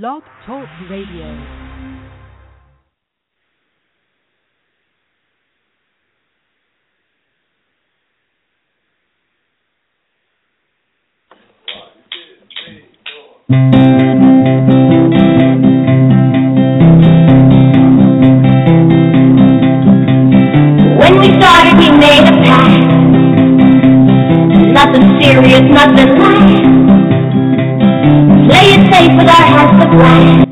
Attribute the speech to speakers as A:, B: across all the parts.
A: Blog Talk Radio.
B: Our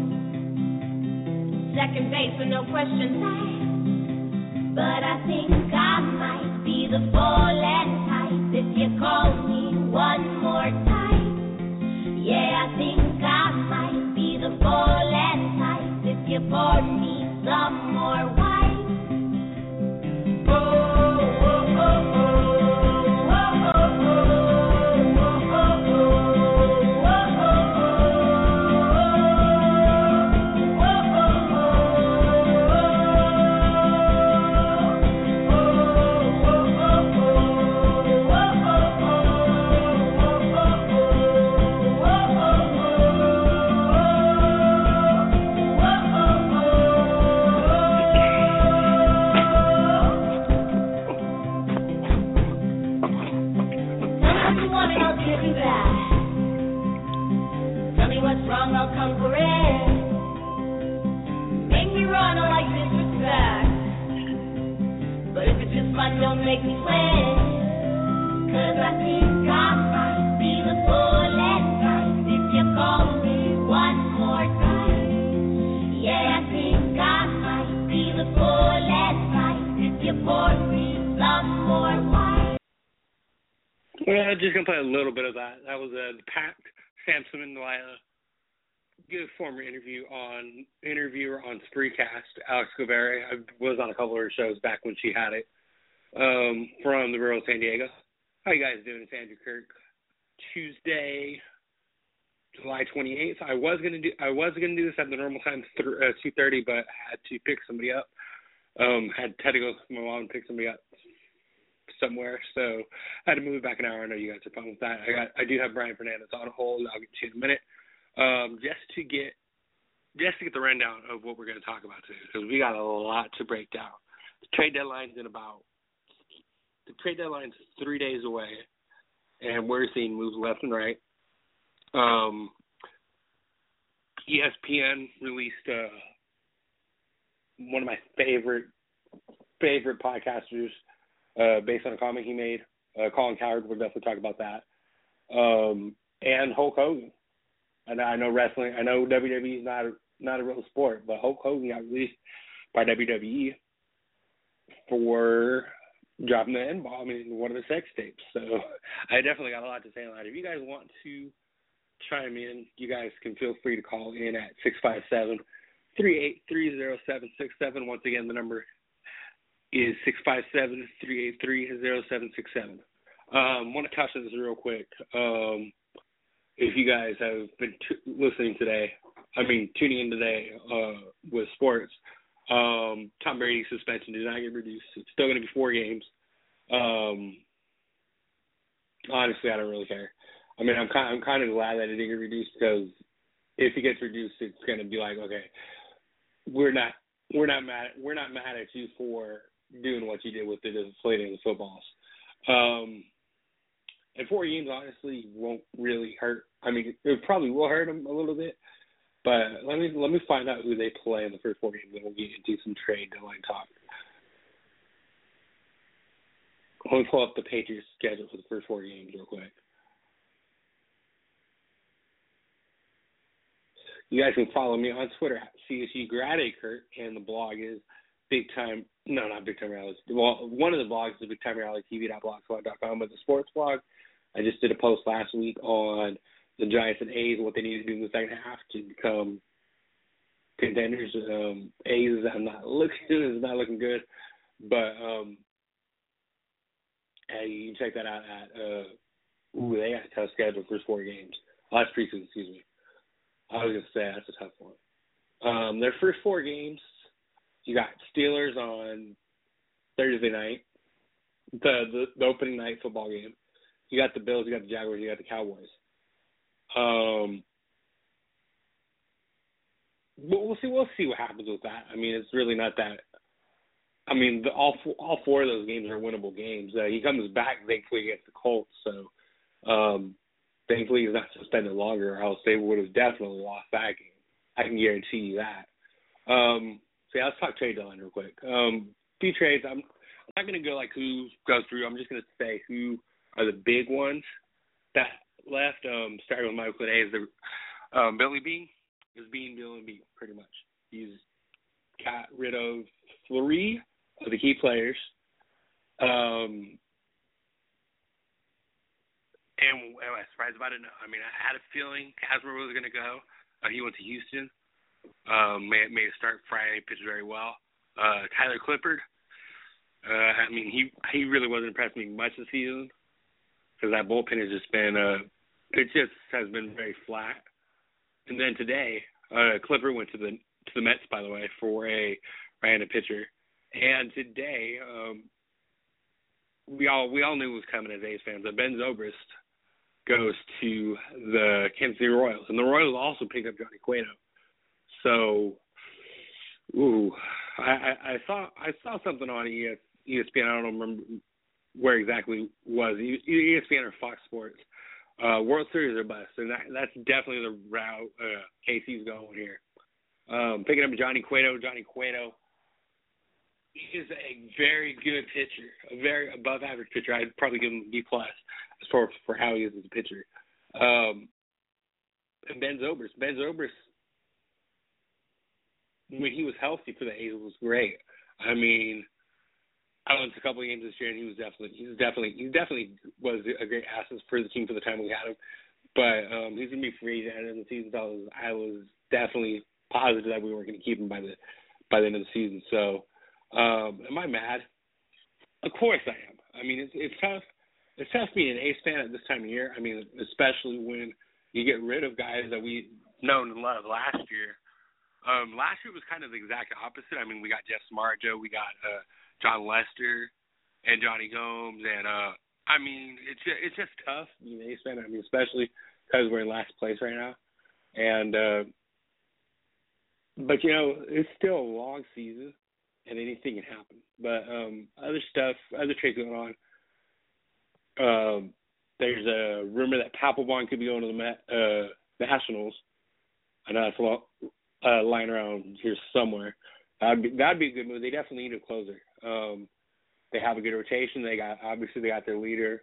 C: Well, just gonna play a little bit of that. That was a uh, Pat Sampson, my uh, good former interview on interviewer on Spreecast, Alex Guevara. I was on a couple of her shows back when she had it. Um, from the rural San Diego. How you guys doing? It's Andrew Kirk. Tuesday, July 28th. I was gonna do I was gonna do this at the normal time, th- uh, 2:30, but had to pick somebody up. Um, had had to go with my mom and pick somebody up somewhere, so I had to move back an hour. I know you guys are fine with that. I got I do have Brian Fernandez on hold. I'll get to you in a minute. Um, just to get just to get the rundown of what we're going to talk about today, because we got a lot to break down. The trade deadline's in about the trade deadline's three days away, and we're seeing moves left and right. Um, ESPN released uh, one of my favorite favorite podcasters uh, based on a comment he made. Uh, Colin Cowherd, we'll definitely talk about that. Um, and Hulk Hogan. And I know wrestling. I know WWE is not a, not a real sport, but Hulk Hogan got released by WWE for dropping the N bomb in one of the sex tapes. So I definitely got a lot to say on that. If you guys want to chime in, you guys can feel free to call in at six five seven three eight three zero seven six seven. Once again, the number is 657-383-0767. Um, want to touch on this real quick. Um, if you guys have been t- listening today, I mean tuning in today uh, with sports, um, Tom Brady's suspension did not get reduced. It's still going to be four games. Um, honestly, I don't really care. I mean, I'm kind I'm kind of glad that it didn't get reduced because if it gets reduced, it's going to be like, okay, we're not we're not mad we're not mad at you for doing what you did with the deflating the footballs. Um, and four games honestly won't really hurt. I mean, it probably will hurt them a little bit, but let me let me find out who they play in the first four games, and we'll get into some trade deadline talk. Let me pull up the Patriots schedule for the first four games real quick. You guys can follow me on Twitter at CSU GradAkirk, and the blog is Big Time. No, not Big Time Reality. Well, one of the blogs is Big Time Reality TV.blogspot.com, but the sports blog. I just did a post last week on the Giants and A's what they need to do in the second half to become contenders. Um, A's is not looking is not looking good, but um, hey, you can check that out at uh, ooh they got a tough schedule first four games. Last preseason, excuse me. I was gonna say that's a tough one. Um, their first four games, you got Steelers on Thursday night, the, the the opening night football game. You got the Bills, you got the Jaguars, you got the Cowboys. Um, but we'll see. We'll see what happens with that. I mean, it's really not that. I mean, the, all all four of those games are winnable games. Uh, he comes back thankfully against the Colts, so um, thankfully he's not suspended longer, or else they would have definitely lost that game. I can guarantee you that. Um, so yeah, let's talk trade deadline real quick. Um, few trades. I'm, I'm not to go like who goes through. I'm just to say who are the big ones that left. Um, starting with Michael Today is the um, Billy Beane is being Billy Beane pretty much. He's got rid of three of the key players. Um, and am I surprised about it? I mean, I had a feeling Kazmir was going to go. Uh, he went to Houston. Um, made, made a start Friday, pitched very well. Uh, Tyler Clippard. Uh, I mean, he he really wasn't impressing me much this season because that bullpen has just been uh, it just has been very flat. And then today, uh, Clippard went to the to the Mets, by the way, for a random pitcher. And today, um, we all we all knew it was coming as A's fans. That Ben Zobrist goes to the Kansas City Royals, and the Royals also picked up Johnny Cueto. So, ooh, I, I, I saw I saw something on ES, ESPN. I don't remember where exactly it was ESPN or Fox Sports. Uh, World Series or bust, and that that's definitely the route uh, KC's going here. Um, picking up Johnny Cueto. Johnny Cueto is a very good pitcher, a very above average pitcher. I'd probably give him B plus as far for how he is as a pitcher. Um, and Ben Zobrist, Ben Zobrist, when he was healthy for the A's, was great. I mean, I went to a couple of games this year, and he was definitely, he was definitely, he definitely was a great asset for the team for the time we had him. But um, he's gonna be free at the end of the season. So I was, I was definitely positive that we weren't gonna keep him by the by the end of the season. So, um, am I mad? Of course I am. I mean, it's it's tough it's tough being an Ace fan at this time of year. I mean, especially when you get rid of guys that we known and loved last year. Um, last year was kind of the exact opposite. I mean, we got Jeff Samardzija, we got uh, Jon Lester, and Jonny Gomes, and uh, I mean, it's just, it's just tough an Ace. I mean, especially because we're in last place right now, and uh, but you know, it's still a long season, and anything can happen. But um, other stuff, other trades going on. Um, there's a rumor that Papelbon could be going to the uh, Nationals. I know that's a lot, uh, lying around here somewhere. That'd be, that'd be a good move. They definitely need a closer. Um, they have a good rotation. They got obviously they got their leader,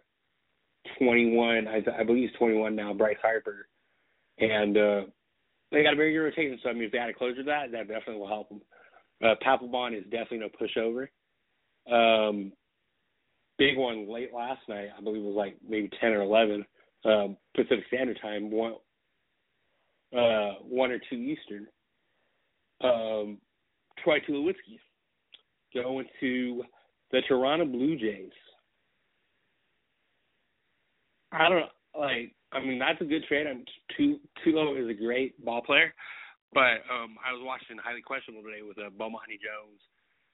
C: 21. I, I believe he's 21 now, Bryce Harper, and uh, they got a very good rotation. So I mean, if they had a closer that, that definitely will help them. Uh, Papelbon is definitely no pushover. Um, big one late last night. I believe it was like maybe ten or eleven um, Pacific Standard Time, one uh, one or two Eastern. Um, Troy Tulowitzki going to the Toronto Blue Jays. I don't like. I mean, that's a good trade. I'm Tulo is a great ball player, but um, I was watching Highly Questionable today with uh, Bomani Jones,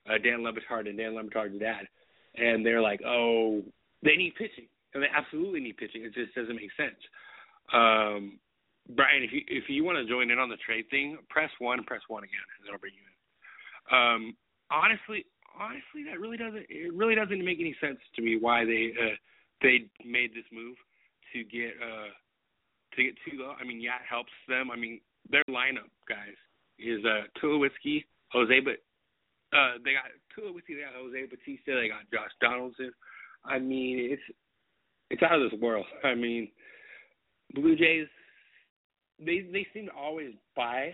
C: uh, Dan Le and Dan Le dad and they're like, oh, they need pitching, and they absolutely need pitching. It just doesn't make sense. Um, Brian, if you if you want to join in on the trade thing, press one, press one again, and it'll bring you in. Um, honestly, honestly, that really doesn't it really doesn't make any sense to me why they uh, they made this move to get uh to get Tulo. I mean, yeah, it helps them. I mean, their lineup guys is uh Tulowitzki, Jose, but uh, they got Tulowitzki, they got Jose Bautista, they got Josh Donaldson. I mean, it's it's out of this world. I mean, Blue Jays, they they seem to always buy.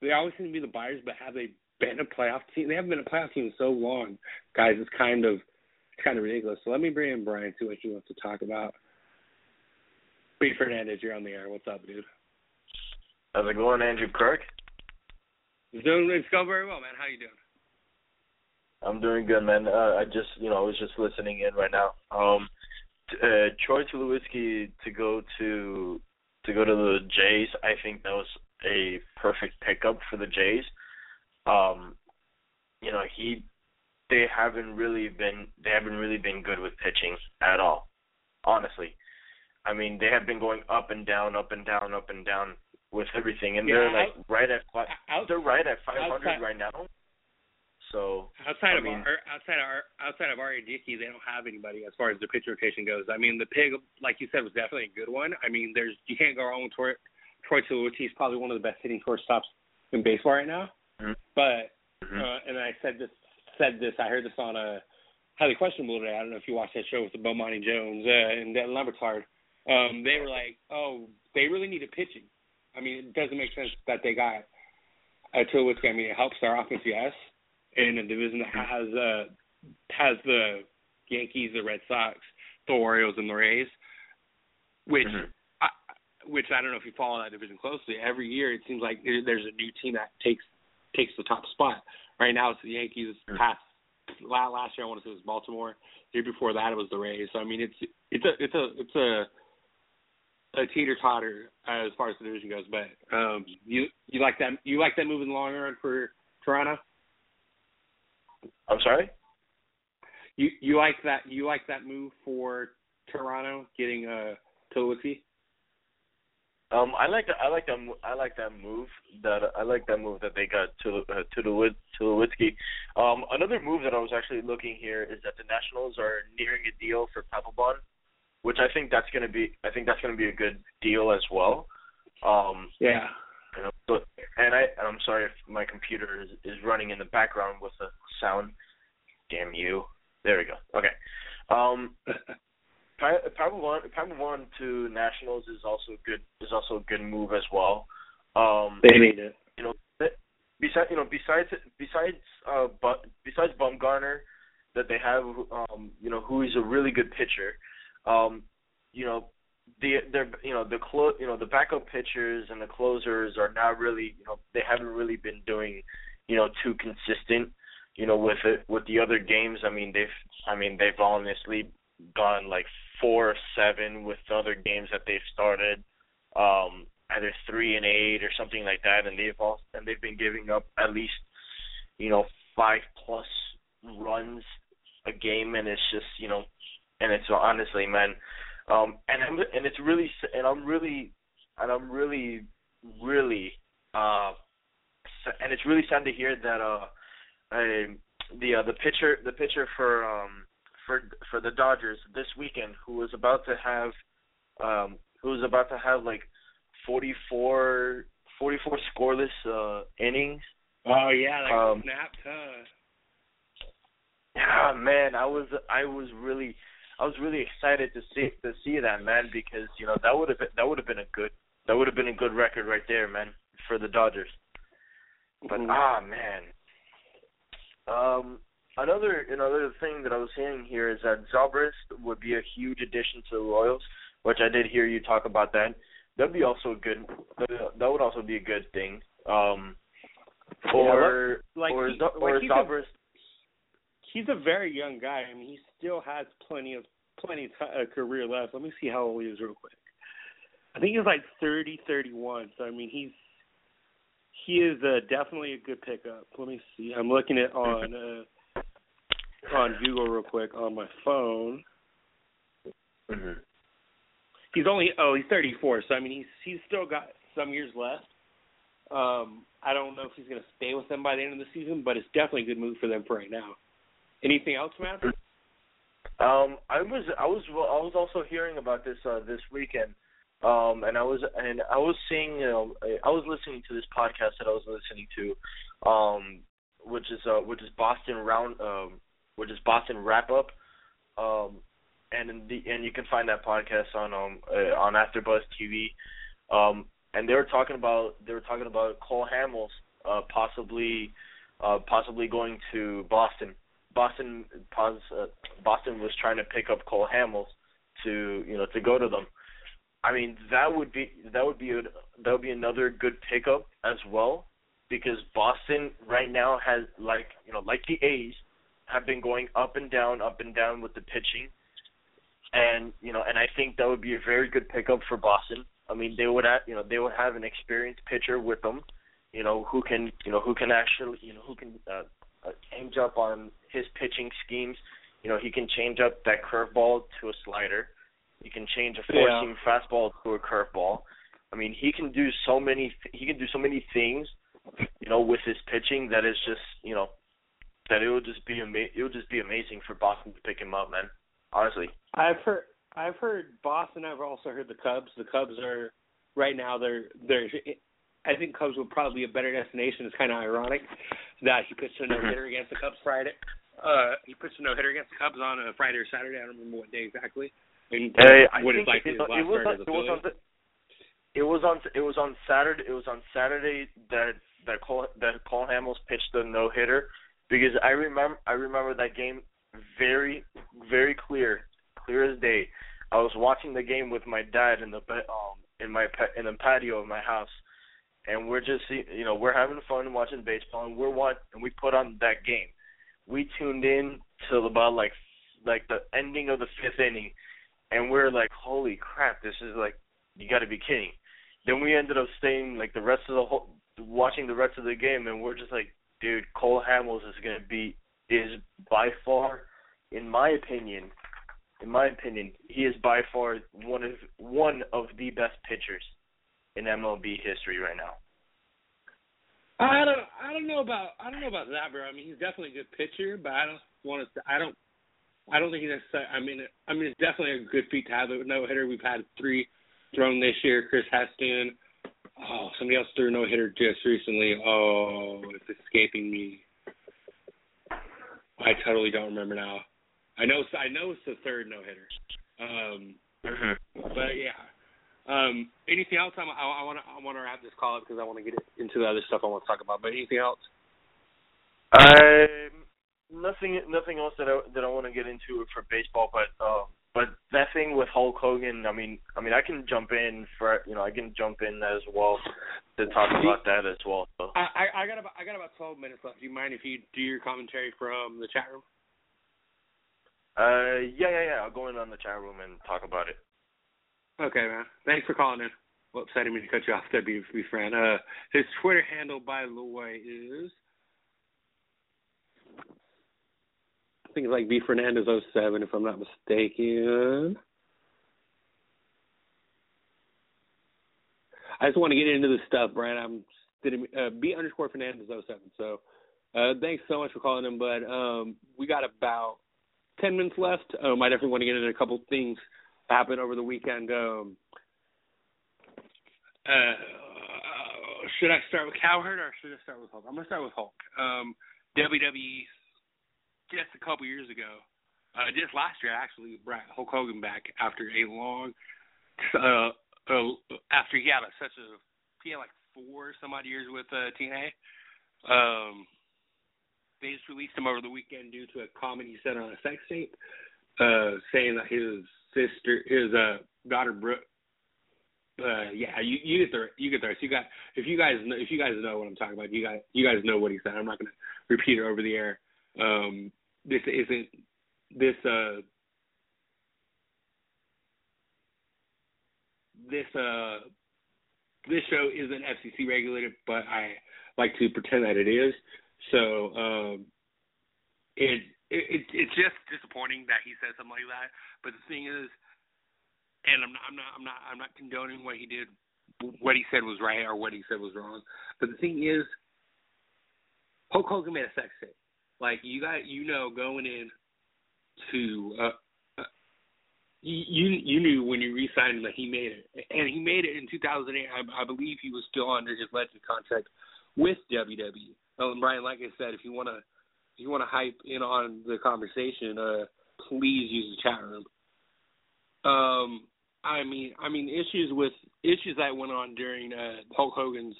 C: They always seem to be the buyers, but have they been a playoff team? They haven't been a playoff team in so long, guys. It's kind of it's kind of ridiculous. So let me bring in Brian, see what he wants to talk about. B. Fernandez, you're on the air. What's up, dude?
A: How's it going, Andrew Kirk?
C: It's doing it's going very well, man. How you doing?
A: I'm doing good, man. Uh, I just, you know, I was just listening in right now. Um, uh, Troy Tulowitzki to go to to go to the Jays. I think that was a perfect pickup for the Jays. Um, you know, he they haven't really been they haven't really been good with pitching at all. Honestly, I mean, they have been going up and down, up and down, up and down with everything, and
C: Yeah,
A: they're like
C: out-
A: right at. They're right at 500
C: outside-
A: right now. So
C: outside
A: I
C: of
A: mean-
C: our, outside of our, outside of R.A. Dickey, they don't have anybody as far as the pitch rotation goes. I mean, the pig, like you said, was definitely a good one. I mean, there's you can't go wrong with Troy. Troy Tulowitzki. He's probably one of the best hitting shortstops in baseball right now.
A: Mhm.
C: But
A: mhm.
C: uh, and I said this said this. I heard this on a highly questionable today. I don't know if you watched that show with the Bomani Jones uh, and Dan Le Batard. Um, they were like, oh, they really need a pitching. I mean, it doesn't make sense that they got uh, Tulowitzki. I mean, it helps their offense, yes, in a division that has uh, has the Yankees, the Red Sox, the Orioles, and the Rays, which
A: Mhm.
C: I, which I don't know if you follow that division closely. Every year, it seems like there's a new team that takes takes the top spot. Right now, it's the Yankees.
A: Mhm.
C: Past la- last year, I want to say it was Baltimore. The year before that, it was the Rays. So I mean, it's it's a it's a it's a a teeter totter as far as the division goes. But um, you you like that you like that move in the long run for Toronto?
A: I'm sorry.
C: You you like that you like that move for Toronto getting uh Tulowitzki?
A: Um, I like that. I like that. I like that move. That I like that move that they got to uh, to the Tulowitzki. Um, another move that I was actually looking here is that the Nationals are nearing a deal for Papelbon, which I think that's gonna be. I think that's gonna be a good deal as well. Um,
C: Yeah.
A: You know, and I and I'm sorry if my computer is is running in the background with the sound. Damn you. There we go. Okay. Um, Pa- Papelbon Papelbon to Nationals is also good. Is also a good move as well. Um,
C: they need it.
A: you know, besides you know besides besides uh but besides Bumgarner that they have um you know who is a really good pitcher, um you know the they're you know the clo- you know the backup pitchers and the closers are not really you know they haven't really been doing you know too consistent you know with it with the other games. I mean they've I mean they've honestly gone like four seven with the other games that they've started um either three and eight or something like that, and they've all and they've been giving up at least you know five plus runs a game, and it's just you know, and it's honestly, man, um, and I'm, and it's really and I'm really and I'm really really uh, and it's really sad to hear that uh, uh the uh, the pitcher the pitcher for um for for the Dodgers this weekend who was about to have um who was about to have like 44, 44 scoreless uh, innings.
C: Oh yeah, that
A: Um,
C: snapped, huh?
A: Yeah, man, I was I was really I was really excited to see to see that man because you know that would have been that would have been a good that would have been a good record right there, man, for the Dodgers. But
C: Mhm.
A: ah man, um, another another thing that I was hearing here is that Zobrist would be a huge addition to the Royals, which I did hear you talk about that. That'd be also a good. That that would also be a good thing. Um, or
C: like
A: or
C: he-
A: Zo-
C: like
A: or
C: he's a-
A: Zobrist.
C: he's a very young guy. I mean, he still has plenty of plenty of t- uh, career left. Let me see how old he is real quick. I think he's like thirty, thirty-one. So I mean, he's he is uh, definitely a good pickup. Let me see. I'm looking at on uh, on Google real quick on my phone.
A: Mhm.
C: He's only oh he's 34. So I mean, he's he's still got some years left. Um, I don't know if he's going to stay with them by the end of the season, but it's definitely a good move for them for right now. Anything else, Matt?
A: Um, I was I was I was also hearing about this uh, this weekend, um, and I was and I was seeing you know I was listening to this podcast that I was listening to, um, which is uh, which is Boston round um, which is Boston wrap up, um, and the and you can find that podcast on um uh, on AfterBuzz TV, um, and they were talking about they were talking about Cole Hamels uh, possibly uh, possibly going to Boston. Boston uh, Boston was trying to pick up Cole Hamels to you know to go to them. I mean that would be that would be a, that would be another good pickup as well because Boston right now has like you know like the A's have been going up and down up and down with the pitching and you know and I think that would be a very good pickup for Boston. I mean they would have you know they would have an experienced pitcher with them you know who can you know who can actually you know who can uh, uh, change up on his pitching schemes. You know, he can change up that curveball to a slider. He can change a four
C: Yeah.
A: seam fastball to a curveball. I mean, he can do so many he can do so many things, you know, with his pitching that is just you know that it will just be ama- it will just be amazing for Boston to pick him up, man. Honestly.
C: I've heard I've heard Boston. I've also heard the Cubs. The Cubs are right now. They're they're. I think Cubs would probably be a better destination. It's kind of ironic that he pitched a no hitter against the Cubs Friday. Uh, he pitched a no hitter against the Cubs on a Friday or Saturday. I don't remember what day exactly. And
A: Hey, I
C: what
A: think
C: like
A: it,
C: last
A: it was on, it was on the, it was on it was on Saturday it was on Saturday that that Cole that Cole Hamels pitched the no hitter because I remember I remember that game very very clear clear as day. I was watching the game with my dad in the um in my in the patio of my house, and we're just you know we're having fun watching baseball, and we're one and we put on that game. We tuned in till about like like the ending of the fifth inning, and we're like, holy crap, this is like you got to be kidding. Then we ended up staying like the rest of the whole watching the rest of the game, and we're just like, dude, Cole Hamels is gonna be is by far, in my opinion, in my opinion, he is by far one of one of the best pitchers in MLB history right now.
C: I don't I don't know about I don't know about that, bro. I mean, he's definitely a good pitcher, but I don't want to. I don't. I don't think he's necessarily. I mean, I mean, it's definitely a good feat to have a no hitter. We've had three thrown this year. Chris Heston. Oh, somebody else threw a no hitter just recently. Oh, it's escaping me. I totally don't remember now. I know. I know it's the third no hitter. Um, but yeah. Um, anything else? I'm, I want to I want to wrap this call up because I want to get into the other stuff I want to talk about. But anything else?
A: I nothing nothing else that I that I want to get into for baseball, but um, but that thing with Hulk Hogan, I mean, I mean, I can jump in for you know, I can jump in as well to talk about that as well. So.
C: I, I I got about I got about twelve minutes left. Do you mind if you do your commentary from the chat room?
A: Uh, yeah, yeah, yeah. I'll go in on the chat room and talk about it.
C: Okay, man. Thanks for calling in. Well, upsetting me to cut you off there, be, be friend. Uh, his Twitter handle, by the way, is I think it's like B Fernandez 07 if I'm not mistaken. I just want to get into this stuff, Brian. I'm sitting, uh, B underscore Fernandez 07. So, uh, thanks so much for calling in, bud. Um, we got about 10 minutes left. Um, I definitely want to get into a couple things happened over the weekend. Um, uh, should I start with Cowherd or should I start with Hulk? I'm gonna start with Hulk. Um, WWE just a couple years ago, uh, just last year actually, brought Hulk Hogan back after a long, uh, uh after he had a, such a he had like four some odd years with uh, TNA. Um, they just released him over the weekend due to a comment he said on a sex tape, uh, saying that his sister, his uh, daughter Brooke. Uh, yeah, you you get the you get the rest. You got if you guys know if you guys know what I'm talking about, you guys you guys know what he said. I'm not gonna repeat it over the air. Um, this isn't this uh this uh this show isn't FCC regulated, but I like to pretend that it is. So um, it, it it's just disappointing that he said something like that. But the thing is, and I'm not I'm not I'm not I'm not condoning what he did. What he said was right or what he said was wrong. But the thing is, Hulk Hogan made a sex tape. Like you got you know going in to uh, uh you you knew when you re-signed him that he made it, and he made it in 2008. I, I believe he was still under his legend contract with WWE. And Brian, like I said, if you want to if you want to hype in on the conversation, uh, please use the chat room. Um, I mean, I mean issues with issues that went on during uh, Hulk Hogan's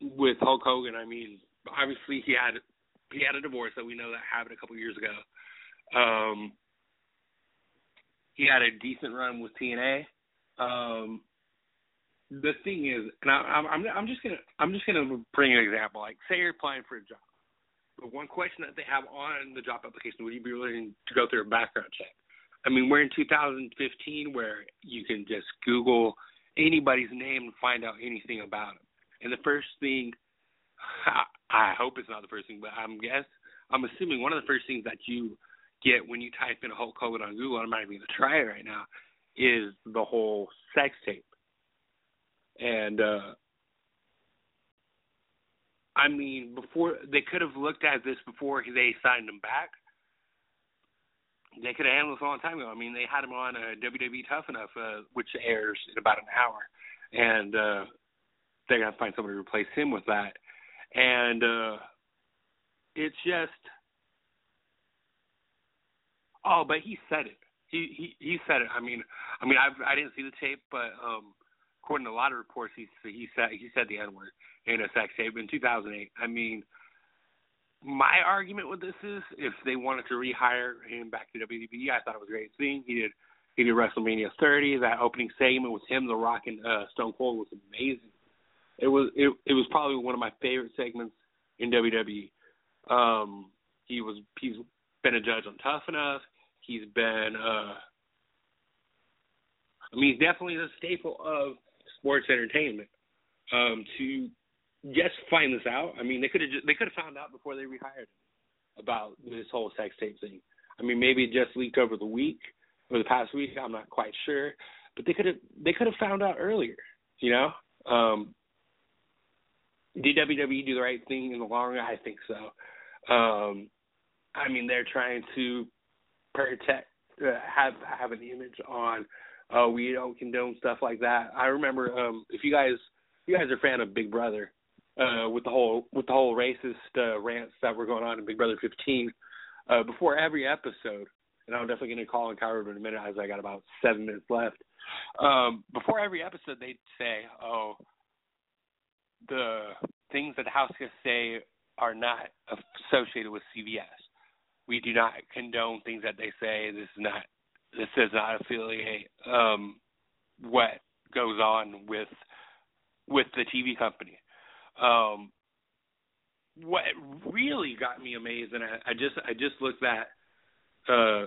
C: with Hulk Hogan. I mean, obviously he had he had a divorce that we know that happened a couple years ago. Um, he had a decent run with TNA. Um, the thing is, and I, I'm I'm just gonna I'm just gonna bring an example. Like, say you're applying for a job, but one question that they have on the job application: Would you be willing to go through a background check? I mean, we're in 2015 where you can just Google anybody's name and find out anything about them. And the first thing, I hope it's not the first thing, but I'm guess I'm assuming one of the first things that you get when you type in a Hulk Hogan on Google, and I'm not even gonna try it right now, is the whole sex tape. and uh I mean, before they could have looked at this before they signed him back. They could have handled this a long time ago. I mean, they had him on uh, WWE Tough Enough, uh, which airs in about an hour, and uh, they're gonna find somebody to replace him with that. And uh, it's just, oh, but he said it. He he he said it. I mean, I mean, I I didn't see the tape, but um, according to a lot of reports, he he said he said the N word in a sex tape in 2008. I mean, my argument with this is if they wanted to rehire him back to WWE, I thought it was a great scene. He did he did WrestleMania 30. That opening segment with him, The Rock, and uh, Stone Cold was amazing. It was it it was probably one of my favorite segments in WWE. Um, he was he's been a judge on Tough Enough. He's been uh, I mean he's definitely the staple of sports entertainment. Um, to just find this out. I mean, they could have they could have found out before they rehired him about this whole sex tape thing. I mean, maybe it just leaked over the week or the past week. I'm not quite sure, but they could have they could have found out earlier. You know, um, did WWE do the right thing in the long run? I think so. Um, I mean, they're trying to protect, uh, have have an image on. Oh, we don't condone stuff like that. I remember um, if you guys you guys are a fan of Big Brother, uh, with the whole with the whole racist uh, rants that were going on in Big Brother 15. Uh, before every episode, and I'm definitely going to call in Cowherd in a minute as I got about seven minutes left. Um, before every episode, they'd say, "Oh, the things that the House guests say are not associated with CBS. We do not condone things that they say. This is not this does not affiliate um, what goes on with with the TV company." Um, what really got me amazed, and I, I just I just looked at, uh,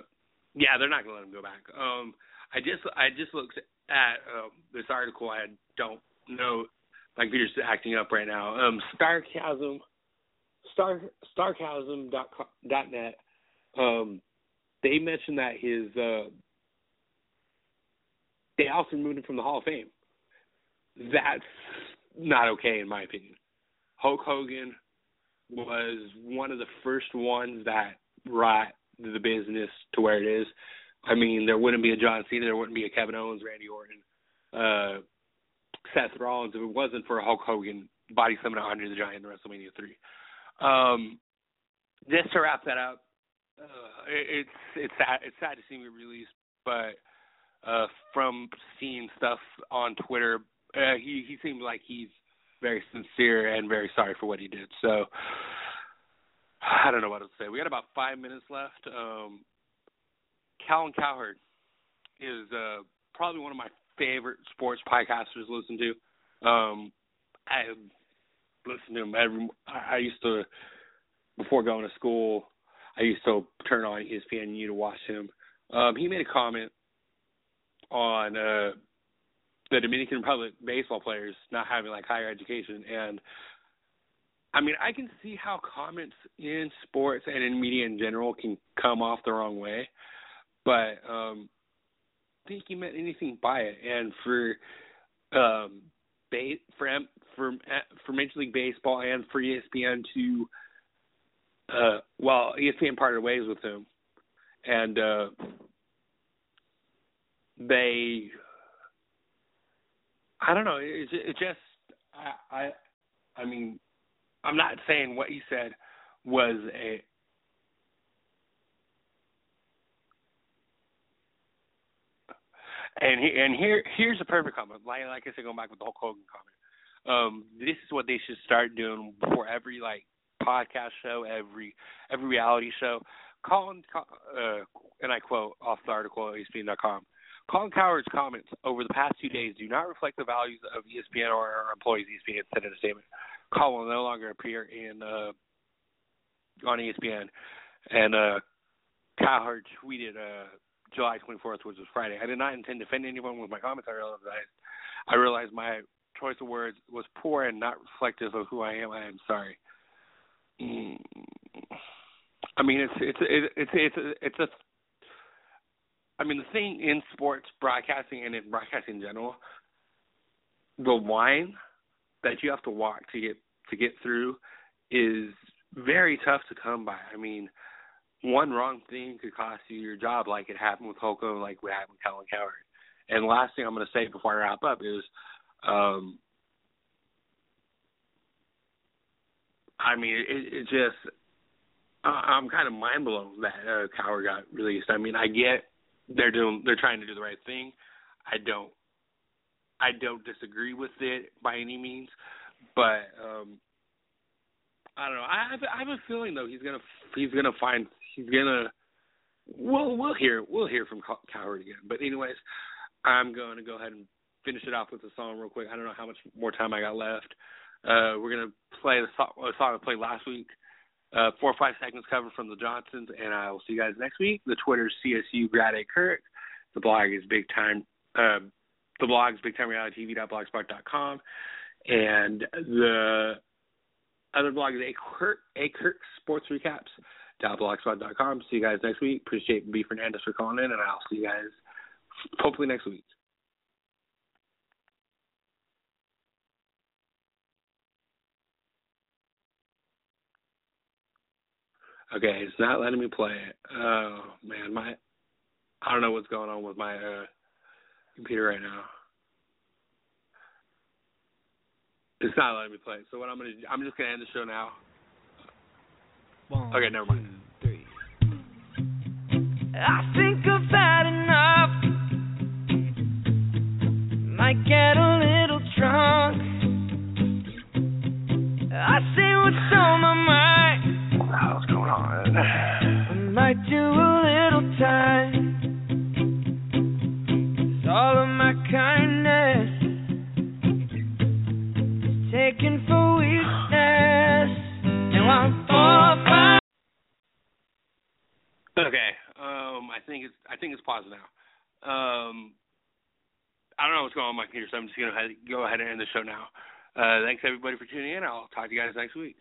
C: yeah, they're not gonna let him go back. Um, I just I just looked at um, this article. I don't know, like computer's acting up right now. Um, Starcasm, Star Starcasm dot dot net. Um, they mentioned that his uh, they also removed him from the Hall of Fame. That's not okay in my opinion. Hulk Hogan was one of the first ones that brought the business to where it is. I mean, there wouldn't be a John Cena, there wouldn't be a Kevin Owens, Randy Orton, uh, Seth Rollins if it wasn't for Hulk Hogan body slamming Andre the Giant in WrestleMania three. Um, just to wrap that up, uh, it, it's it's sad it's sad to see me released, but uh, from seeing stuff on Twitter, uh, he he seems like he's very sincere and very sorry for what he did. So I don't know what to say. We got about five minutes left. Um, Colin Cowherd is uh, probably one of my favorite sports podcasters to listen to. Um, I listen to him every. I used to before going to school. I used to turn on ESPNU to watch him. Um, he made a comment on uh, the Dominican Republic baseball players not having like higher education and I mean, I can see how comments in sports and in media in general can come off the wrong way, but um I think he meant anything by it. And for um ba- for for for Major League Baseball and for ESPN to uh well, ESPN parted ways with him and uh they I don't know. It, it just I, I I mean I'm not saying what he said was a and he, and here here's a perfect comment. Like like I said, going back with the Hulk Hogan comment. Um, this is what they should start doing before every like podcast show, every every reality show. Colin, uh, and I quote off the article at ESPN.com. Colin Cowherd's comments over the past two days do not reflect the values of ESPN or our employees. ESPN said in a statement. Colin will no longer appear in uh, on ESPN, and uh, Cowherd tweeted uh, July 24th, which was Friday. I did not intend to offend anyone with my comments. I realized I, I realized my choice of words was poor and not reflective of who I am. I am sorry. Mm. I mean, it's it's it's it's it's a, it's a I mean, the thing in sports broadcasting and in broadcasting in general, the line that you have to walk to get to get through is very tough to come by. I mean, one wrong thing could cost you your job, like it happened with Holcomb, like what happened with Colin Cowherd. And the last thing I'm going to say before I wrap up is, um, I mean, it, it just I'm kind of mind blown that uh, Cowherd got released. I mean, I get they're doing they're trying to do the right thing. I don't I don't disagree with it by any means, but um I don't know. I have, I have a feeling though he's gonna he's gonna find he's gonna we'll we'll hear we'll hear from Cowherd again. But anyways, I'm going to go ahead and finish it off with a song real quick. I don't know how much more time I got left. Uh, we're gonna play the song, a song I played last week. Uh, four or five seconds cover from the Johnsons, and I will see you guys next week. The Twitter's CSU Grad A Kirk. The blog is Big Time. Uh, the blog Big Time and the other blog is A Kirk, A Kirk Sports Recaps. blogspot.com. See you guys next week. Appreciate B Fernandez for calling in, and I'll see you guys hopefully next week. Okay, it's not letting me play it. Oh man, my I don't know what's going on with my uh computer right now. It's not letting me play. So what I'm gonna do, I'm just gonna end the show now.
D: One,
C: okay, never mind.
D: Two, three. I think I've had enough. Might get a little drunk.
C: Think it's I think it's paused now. Um, I don't know what's going on with my computer, so I'm just gonna go ahead and end the show now. Uh, thanks everybody for tuning in. I'll talk to you guys next week.